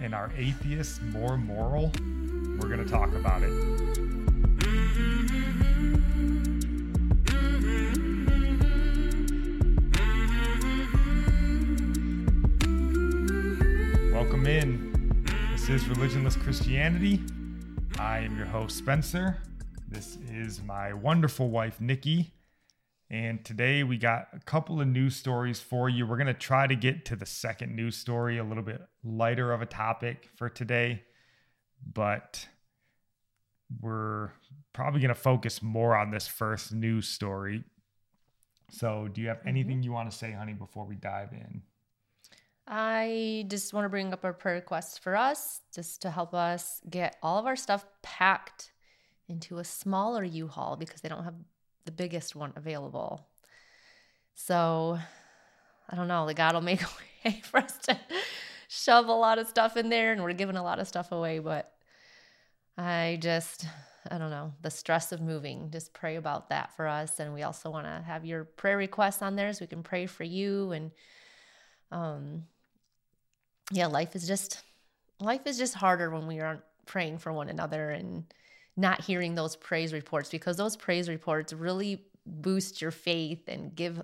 and are atheists more moral? We're going to talk about it. Welcome in. This is Religionless Christianity. I am your host, Spencer. This is my wonderful wife, Nikki. And today we got a couple of news stories for you. We're going to try to get to the second news story, a little bit lighter of a topic for today, but we're probably going to focus more on this first news story. So, do you have mm-hmm. anything you want to say, honey, before we dive in? I just want to bring up a prayer request for us, just to help us get all of our stuff packed into a smaller U-Haul because they don't have the biggest one available. So I don't know, the God will make a way for us to shove a lot of stuff in there and we're giving a lot of stuff away, but I just I don't know, the stress of moving. Just pray about that for us. And we also want to have your prayer requests on there so we can pray for you. And um yeah, life is just life is just harder when we aren't praying for one another and not hearing those praise reports because those praise reports really boost your faith and give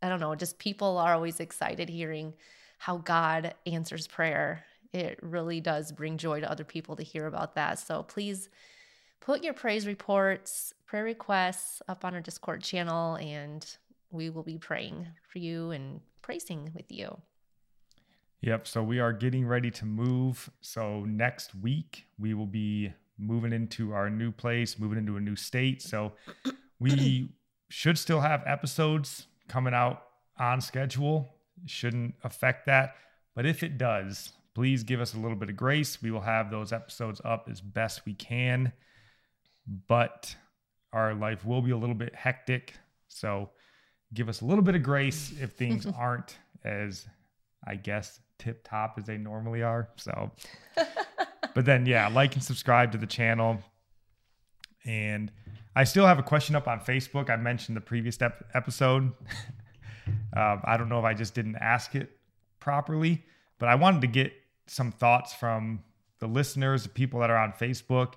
I don't know, just people are always excited hearing how God answers prayer. It really does bring joy to other people to hear about that. So please put your praise reports, prayer requests up on our Discord channel, and we will be praying for you and praising with you. Yep. So we are getting ready to move. So next week, we will be moving into our new place, moving into a new state. So we should still have episodes coming out on schedule. Shouldn't affect that. But if it does, please give us a little bit of grace. We will have those episodes up as best we can. But our life will be a little bit hectic. So give us a little bit of grace if things aren't as, I guess, tip top as they normally are. So but then yeah, like and subscribe to the channel. And I still have a question up on Facebook. I mentioned the previous ep- episode. um, I don't know if I just didn't ask it properly, but I wanted to get some thoughts from the listeners, the people that are on Facebook.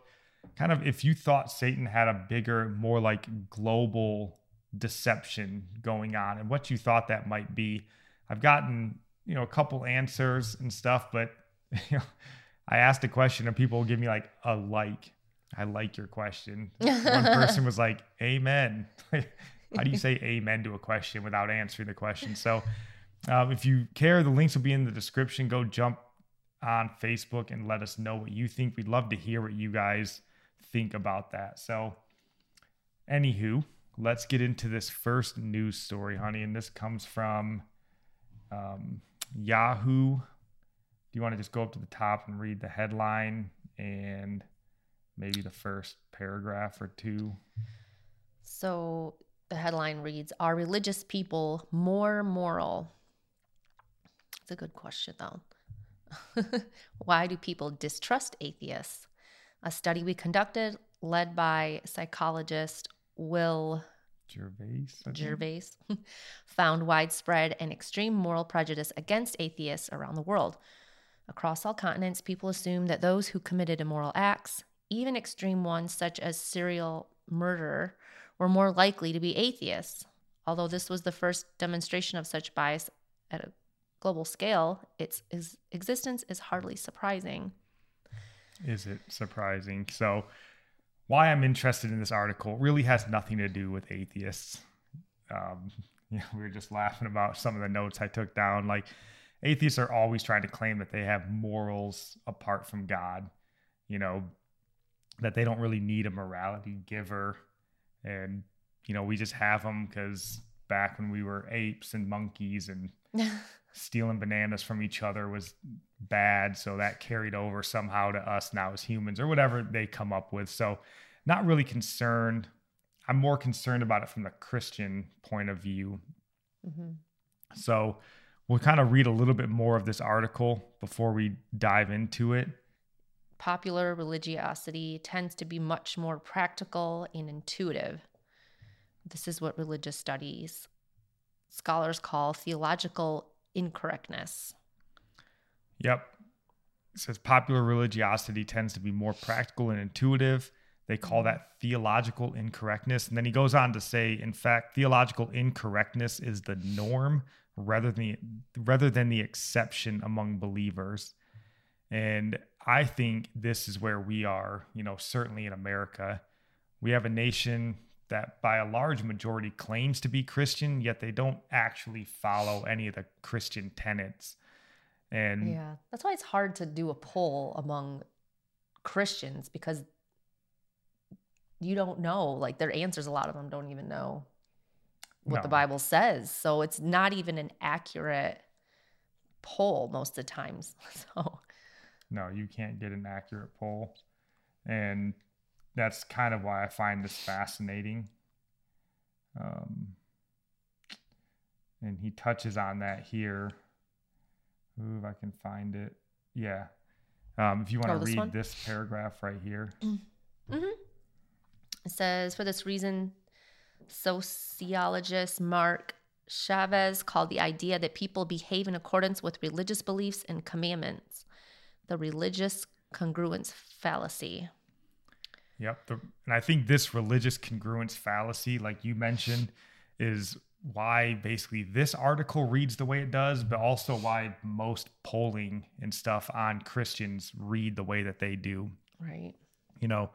Kind of if you thought Satan had a bigger, more like global deception going on and what you thought that might be. I've gotten, you know, a couple answers and stuff, but you know, I asked a question and people give me like a like. I like your question. One person was like, Amen. How do you say amen to a question without answering the question? So, um, if you care, the links will be in the description. Go jump on Facebook and let us know what you think. We'd love to hear what you guys think about that. So, anywho, let's get into this first news story, honey. And this comes from um, Yahoo do you want to just go up to the top and read the headline and maybe the first paragraph or two? So the headline reads Are religious people more moral? It's a good question, though. Why do people distrust atheists? A study we conducted, led by psychologist Will Gervais. Gervais, found widespread and extreme moral prejudice against atheists around the world. Across all continents, people assume that those who committed immoral acts, even extreme ones such as serial murder, were more likely to be atheists. Although this was the first demonstration of such bias at a global scale, its, existence is hardly surprising. Is it surprising? So, why I'm interested in this article really has nothing to do with atheists. Um, you know, we were just laughing about some of the notes I took down. Like, atheists are always trying to claim that they have morals apart from God, you know, that they don't really need a morality giver. And, you know, we just have them because back when we were apes and monkeys and stealing bananas from each other was bad. So that carried over somehow to us now as humans or whatever they come up with. So, not really concerned. I'm more concerned about it from the Christian point of view. Mm-hmm. So, we'll kind of read a little bit more of this article before we dive into it. Popular religiosity tends to be much more practical and intuitive. This is what religious studies scholars call theological incorrectness. Yep. It says popular religiosity tends to be more practical and intuitive. They call mm-hmm. that theological incorrectness. And then he goes on to say, in fact, theological incorrectness is the norm rather than the, rather than the exception among believers. And I think this is where we are, you know, certainly in America. We have a nation that by a large majority claims to be Christian, yet they don't actually follow any of the Christian tenets. And yeah, that's why it's hard to do a poll among Christians because you don't know, like their answers, a lot of them don't even know what no. the Bible says. So it's not even an accurate poll most of the times. So no, you can't get an accurate poll. And that's kind of why I find this fascinating. Um, and he touches on that here. Ooh, if I can find it. Yeah. Um, if you want to oh, read one? this paragraph right here. Mm-hmm. It says, for this reason, sociologist Mark Chaves called the idea that people behave in accordance with religious beliefs and commandments the religious congruence fallacy. Yep. The, and I think this religious congruence fallacy, like you mentioned, is why basically this article reads the way it does, but also why most polling and stuff on Christians read the way that they do. Right. You know,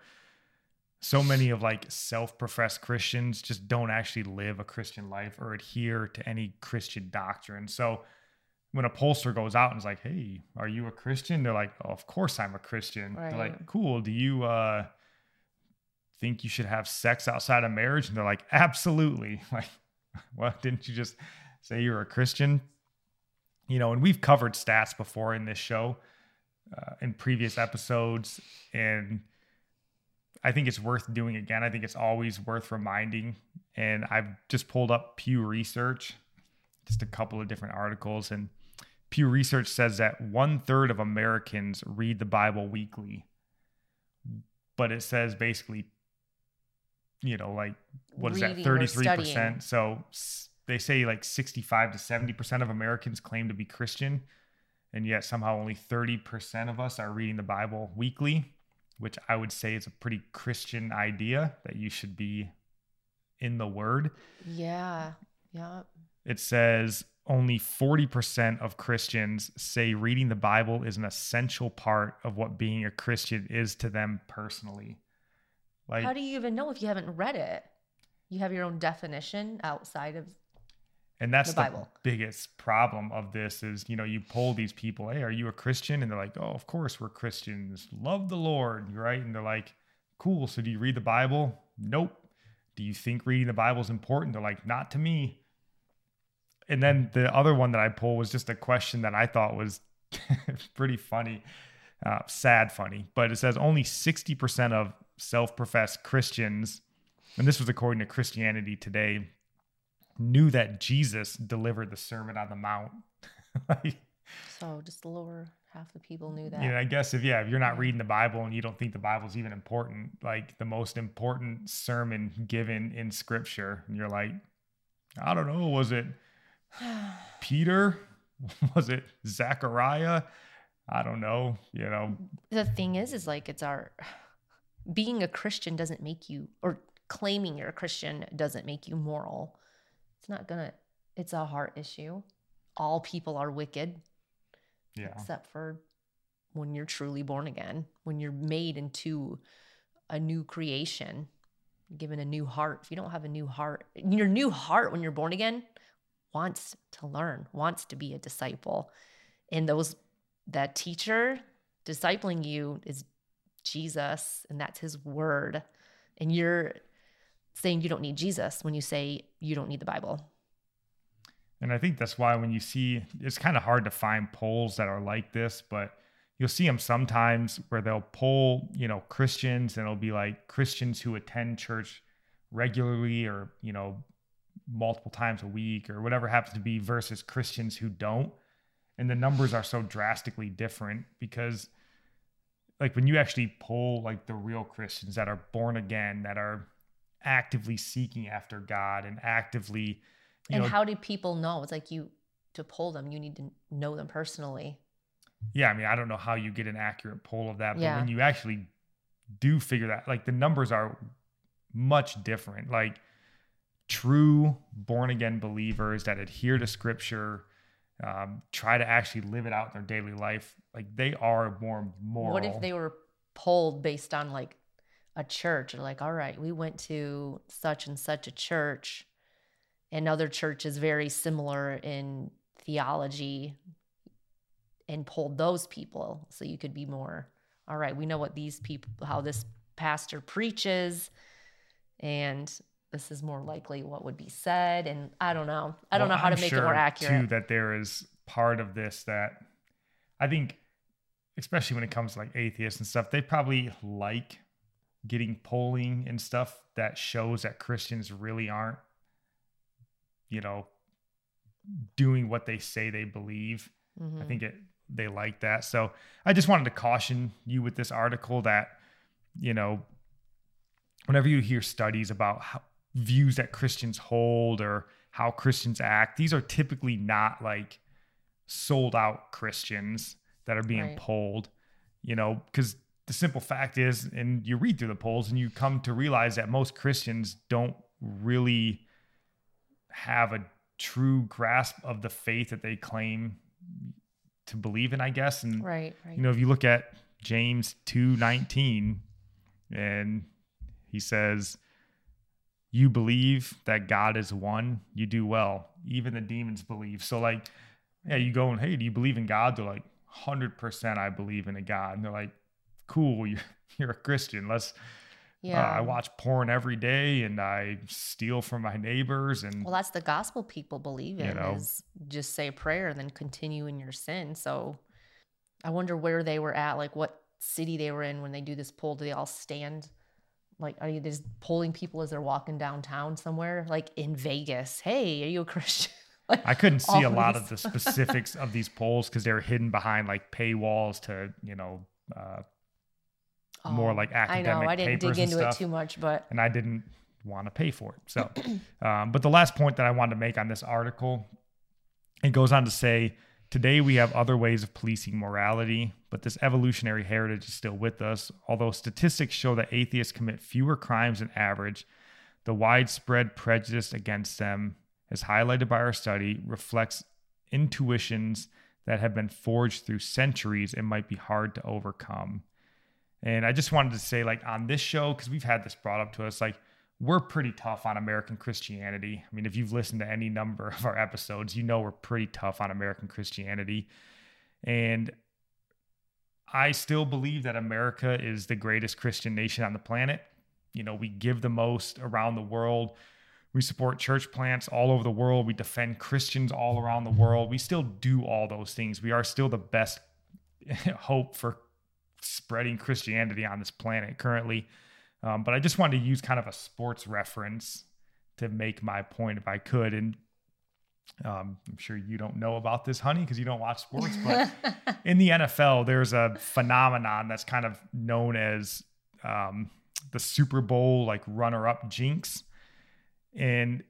so many of like self-professed Christians just don't actually live a Christian life or adhere to any Christian doctrine. So when a pollster goes out and is like, "Hey, are you a Christian?" They're like, oh, "Of course I'm a Christian." Right. They're like, "Cool. Do you uh think you should have sex outside of marriage?" And they're like, "Absolutely." Like, well, didn't you just say you're a Christian? You know, and we've covered stats before in this show uh, in previous episodes, and I think it's worth doing again. I think it's always worth reminding. And I've just pulled up Pew Research, just a couple of different articles, and Pew Research says that one third of Americans read the Bible weekly, but it says basically, you know, like what is Reading that, thirty three percent? So they say like sixty five to seventy percent of Americans claim to be Christian, and yet somehow only thirty percent of us are reading the Bible weekly which I would say is a pretty Christian idea that you should be in the word. Yeah. Yeah. It says only 40% of Christians say reading the Bible is an essential part of what being a Christian is to them personally. Like How do you even know if you haven't read it? You have your own definition outside of and that's the, the, biggest problem of this is, you know, you poll these people, hey, are you a Christian? And they're like, oh, of course we're Christians. Love the Lord, right? And they're like, cool. So do you read the Bible? Nope. Do you think reading the Bible is important? They're like, not to me. And then the other one that I pulled was just a question that I thought was pretty funny, uh, sad funny. But it says only 60% of self professed Christians, and this was according to Christianity Today, knew that Jesus delivered the Sermon on the Mount. like, So just the lower half the people knew that. Know, I guess if yeah, if you're not reading the Bible and you don't think the Bible's even important, like the most important sermon given in Scripture, and you're like, I don't know, was it Peter? Was it Zechariah? I don't know. You know, the thing is is like it's our being a christian doesn't make you or claiming you're a christian doesn't make you moral it's not gonna it's a heart issue. All people are wicked. Yeah, except for when you're truly born again when you're made into a new creation given a new heart. If you don't have a new heart your new heart when you're born again wants to learn wants to be a disciple. And those that teacher discipling you is jesus and that's his word. And you're saying you don't need jesus when you say you don't need the bible And I think that's why when you see, it's kind of hard to find polls that are like this, but you'll see them sometimes where they'll poll, you know, Christians and it'll be like Christians who attend church regularly or, you know, multiple times a week or whatever happens to be versus Christians who don't. And the numbers are so drastically different because like when you actually poll like the real Christians that are born again, that are actively seeking after God and actively you and know, how do people know it's like you to pull them you need to know them personally yeah, I mean, I don't know how you get an accurate poll of that, but Yeah. when you actually do figure that, like the numbers are much different. Like true born again believers that adhere to scripture, um, try to actually live it out in their daily life, like they are more moral. What if they were polled based on like a church or like, all right, we went to such and such a church, and other churches very similar in theology, and pulled those people so you could be more, all right, we know what these people, how this pastor preaches, and this is more likely what would be said. And I don't know. I don't Well, know how I'm to make sure, it more accurate. Too, that there is part of this that I think, especially when it comes to like atheists and stuff, they probably like getting polling and stuff that shows that Christians really aren't, you know, doing what they say they believe. I Mhm. think it they like that. So I just wanted to caution you with this article that, you know, whenever you hear studies about how, views that Christians hold or how Christians act, these are typically not like sold out Christians that are being Right. polled, you know, because the simple fact is, and you read through the polls and you come to realize that most Christians don't really have a true grasp of the faith that they claim to believe in, I guess. And Right, right. you know, if you look at James 2:19 and he says, "You believe that God is one, you do well. Even the demons believe." So like, yeah, you go and, "Hey, do you believe in God?" They're like, "100% I believe in a God." And they're like, "Cool, you're, you're a Christian. Let's yeah. uh, I watch porn every day and I steal from my neighbors and Well, that's the gospel people believe You in know. is just say a prayer and then continue in your sin. So I wonder where they were at, like what city they were in when they do this poll. Do they all stand? Like, are you just polling people as they're walking downtown somewhere, like in Vegas? Hey, are you a Christian? like, I couldn't see a lot of the specifics of these polls because they were hidden behind like paywalls to, you know, uh, more like I know. academic I didn't dig into it too much, but and I didn't want to pay for it. So, um, but the last point that I wanted to make on this article, it goes on to say, today we have other ways of policing morality, but this evolutionary heritage is still with us. Although statistics show that atheists commit fewer crimes than average, the widespread prejudice against them, as highlighted by our study, reflects intuitions that have been forged through centuries and might be hard to overcome. And I just wanted to say, like, on this show, because we've had this brought up to us, like, we're pretty tough on American Christianity. I mean, if you've listened to any number of our episodes, you know we're pretty tough on American Christianity. And I still believe that America is the greatest Christian nation on the planet. You know, we give the most around the world. We support church plants all over the world. We defend Christians all around the world. We still do all those things. We are still the best hope for spreading Christianity on this planet currently. Um, but I just wanted to use kind of a sports reference to make my point if I could. And um, I'm sure you don't know about this, honey, because you don't watch sports, but in the NFL, there's a phenomenon that's kind of known as um, the Super Bowl like runner up jinx. And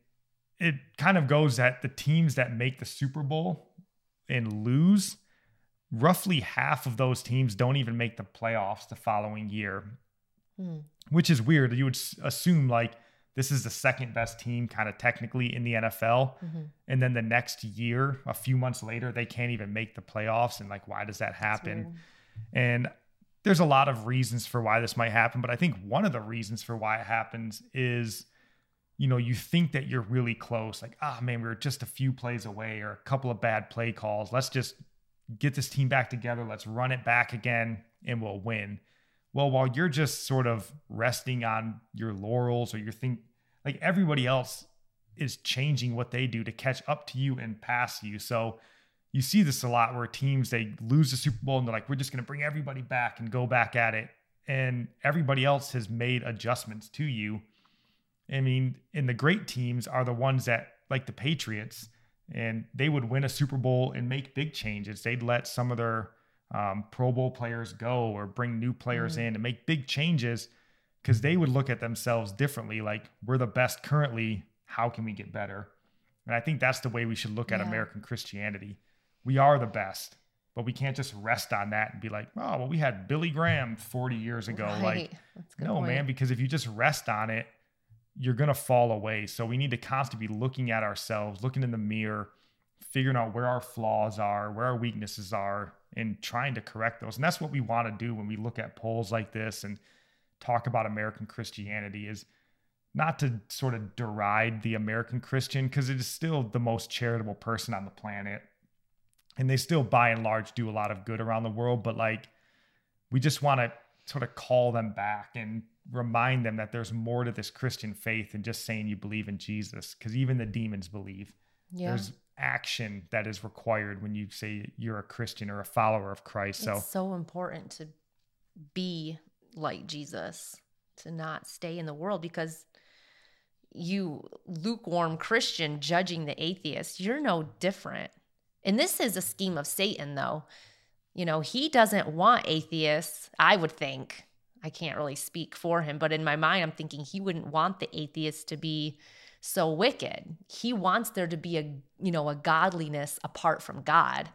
it kind of goes that the teams that make the Super Bowl and lose, roughly half of those teams don't even make the playoffs the following year, hmm. which is weird. You would assume like this is the second best team kind of technically in the NFL. Mm-hmm. And then the next year, a few months later, they can't even make the playoffs. And like, why does that happen? And there's a lot of reasons for why this might happen. But I think one of the reasons for why it happens is, you know, you think that you're really close. Like, ah, oh, man, we were just a few plays away or a couple of bad play calls. Let's just get this team back together. Let's run it back again and we'll win. Well, while you're just sort of resting on your laurels or you think like everybody else is changing what they do to catch up to you and pass you. So you see this a lot where teams they lose the Super Bowl and they're like, we're just going to bring everybody back and go back at it. And everybody else has made adjustments to you. I mean, and the great teams are the ones that, like the Patriots, and they would win a Super Bowl and make big changes. They'd let some of their um, Pro Bowl players go or bring new players mm. in and make big changes because they would look at themselves differently. Like, we're the best currently. How can we get better? And I think that's the way we should look at yeah. American Christianity. We are the best, but we can't just rest on that and be like, oh, well, we had Billy Graham 40 years ago. Right. Like, no, point. man, because if you just rest on it, you're going to fall away. So we need to constantly be looking at ourselves, looking in the mirror, figuring out where our flaws are, where our weaknesses are, and trying to correct those. And that's what we want to do when we look at polls like this and talk about American Christianity is not to sort of deride the American Christian because it is still the most charitable person on the planet. And they still, by and large, do a lot of good around the world. But like, we just want to sort of call them back and remind them that there's more to this Christian faith than just saying you believe in Jesus, because even the demons believe. Yeah. There's action that is required when you say you're a Christian or a follower of Christ. It's so so important to be like Jesus, to not stay in the world because you lukewarm Christian judging the atheist, you're no different. And this is a scheme of Satan though. You know, he doesn't want atheists, I would think, I can't really speak for him, but in my mind, I'm thinking he wouldn't want the atheists to be so wicked. He wants there to be a, you know, a godliness apart from God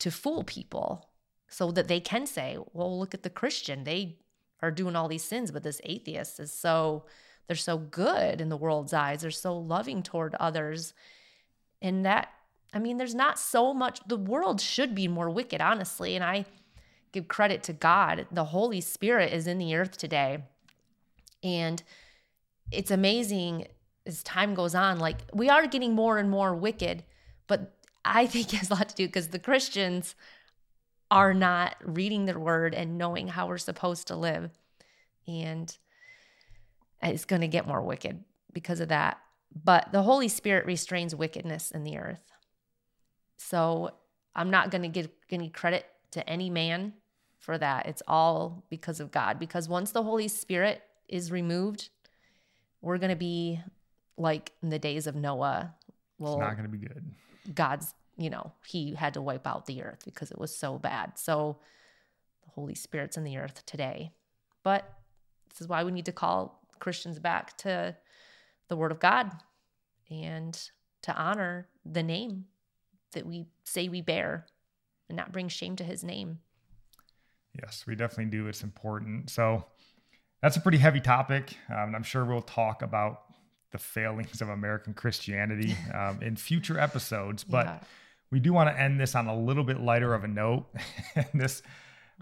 to fool people so that they can say, well, look at the Christian. They are doing all these sins, but this atheist is so, they're so good in the world's eyes. They're so loving toward others. And that, I mean, there's not so much, the world should be more wicked, honestly. And I, give credit to God. The Holy Spirit is in the earth today. And it's amazing as time goes on. Like we are getting more and more wicked, but I think it has a lot to do because the Christians are not reading their word and knowing how we're supposed to live. And it's going to get more wicked because of that. But the Holy Spirit restrains wickedness in the earth. So I'm not going to give any credit to any man for that. It's all because of God. Because once the Holy Spirit is removed, we're going to be like in the days of Noah. Well, it's not going to be good. God's, you know, he had to wipe out the earth because it was so bad. So the Holy Spirit's in the earth today. But this is why we need to call Christians back to the Word of God and to honor the name that we say we bear and not bring shame to his name. Yes, we definitely do. It's important. So that's a pretty heavy topic. Um, I'm sure we'll talk about the failings of American Christianity um, in future episodes, but yeah. we do want to end this on a little bit lighter of a note. this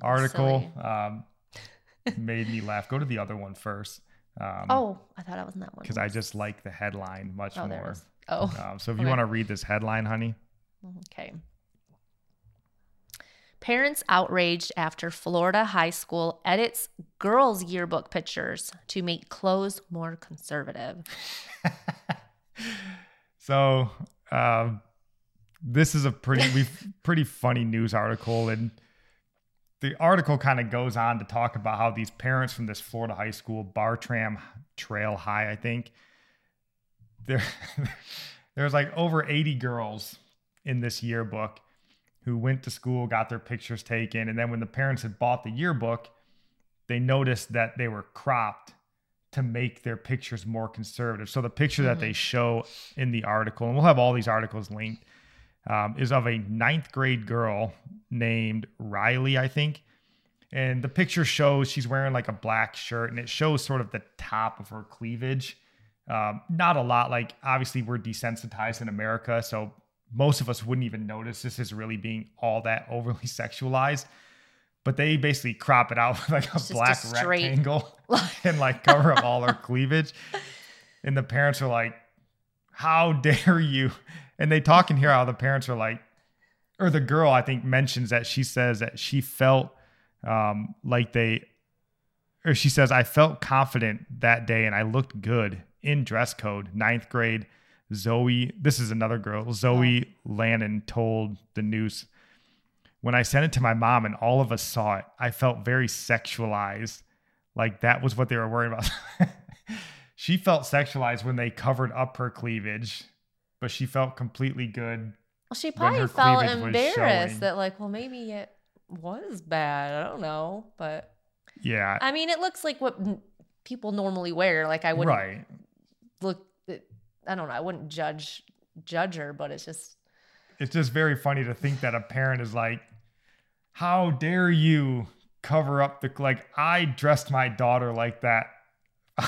article um, made me laugh. Go to the other one first. Um, oh, I thought I was in that one. Because I just like the headline much oh, more. Oh. Um, so if you want to read this headline, honey. Okay. Parents outraged after Florida high school edits girls' yearbook pictures to make clothes more conservative. so, uh, this is a pretty pretty funny news article, and the article kind of goes on to talk about how these parents from this Florida high school, Bartram Trail High, I think, they're there's like over 80 girls in this yearbook who went to school, got their pictures taken, and then when the parents had bought the yearbook, they noticed that they were cropped to make their pictures more conservative. So the picture mm-hmm. that they show in the article, and we'll have all these articles linked, um, is of a ninth grade girl named Riley, I think. And the picture shows she's wearing like a black shirt, and it shows sort of the top of her cleavage. Um, not a lot. Like obviously we're desensitized in America, so most of us wouldn't even notice this is really being all that overly sexualized but they basically crop it out with like a it's black a rectangle and like cover up all her cleavage. And the parents are like, How dare you? And they talk in here how the parents are like, or the girl, I think, mentions that she says that she felt um, like they, or she says, I felt confident that day and I looked good in dress code, ninth grade. Zoe, this is another girl, Zoe oh. Lannon told the news when I sent it to my mom and all of us saw it, I felt very sexualized. Like that was what they were worried about. she felt sexualized when they covered up her cleavage, but she felt completely good. Well, she probably felt embarrassed that, like, well, maybe it was bad. I don't know. But yeah. I mean, it looks like what people normally wear. Like, I wouldn't right. look, I don't know. I wouldn't judge judge her, but it's just it's just very funny to think that a parent is like, how dare you cover up the like I dressed my daughter like that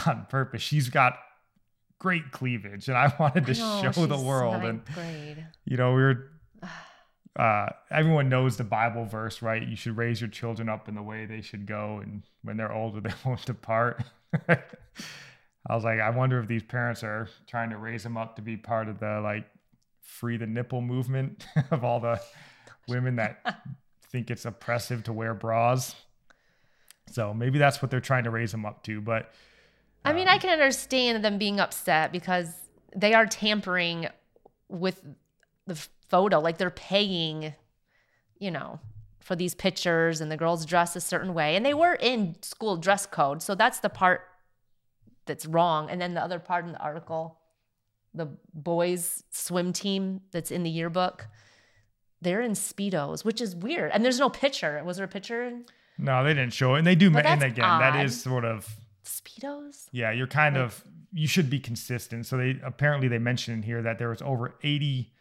on purpose. She's got great cleavage and I wanted to I know, show the world and grade. you know, we were uh, everyone knows the Bible verse, right? You should raise your children up in the way they should go, and when they're older, they won't depart. I was like, I wonder if these parents are trying to raise them up to be part of the like free the nipple movement of all the women that think it's oppressive to wear bras. So maybe that's what they're trying to raise them up to. But um, I mean, I um, can understand them being upset because they are tampering with the photo. Like they're paying, you know, for these pictures and the girls dress a certain way. And they were in school dress code. So that's the part that's wrong. And then the other part in the article, the boys swim team that's in the yearbook they're in speedos, which is weird. And there's no picture. Was there a picture? No, they didn't show it. And they do. and again, odd. that is sort of speedos. Yeah, you're kind like, of you should be consistent. So they apparently they mentioned here that there was over 80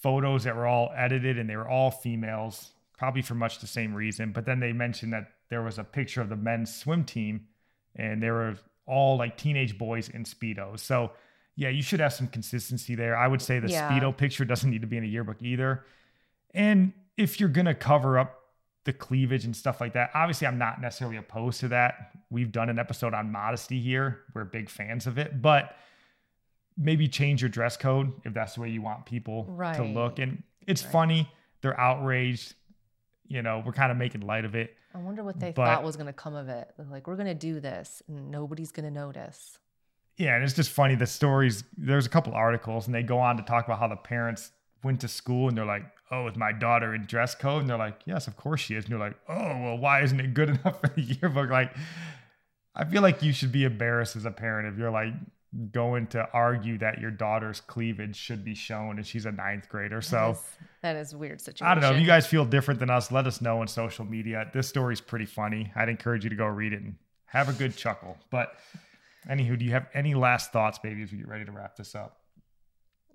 photos that were all edited and they were all females, probably for much the same reason. But then they mentioned that there was a picture of the men's swim team and they were all like teenage boys in speedos. So yeah, you should have some consistency there. I would say the yeah. speedo picture doesn't need to be in a yearbook either. And if you're going to cover up the cleavage and stuff like that, obviously I'm not necessarily opposed to that. We've done an episode on modesty here. We're big fans of it, but maybe change your dress code if that's the way you want people right. to look. And it's right. funny. They're outraged. You know, we're kind of making light of it. I wonder what they but, thought was going to come of it. They're like, we're going to do this and nobody's going to notice. Yeah. And it's just funny. The stories, there's a couple articles and they go on to talk about how the parents went to school and they're like, oh, is my daughter in dress code? And they're like, yes, of course she is. And you're like, oh, well, why isn't it good enough for the yearbook? Like, I feel like you should be embarrassed as a parent if you're like going to argue that your daughter's cleavage should be shown and she's a ninth grader. So that is, that is weird situation. I don't know. If you guys feel different than us, let us know on social media. This story's pretty funny. I'd encourage you to go read it and have a good chuckle. But anywho, do you have any last thoughts, baby, as we get ready to wrap this up?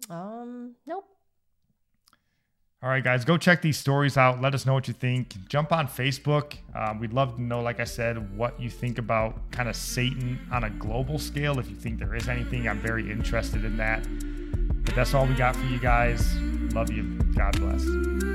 Um, nope. All right, guys, go check these stories out. Let us know what you think. Jump on Facebook. Um, we'd love to know, like I said, what you think about kind of Satan on a global scale. If you think there is anything, I'm very interested in that. But that's all we got for you guys. Love you. God bless.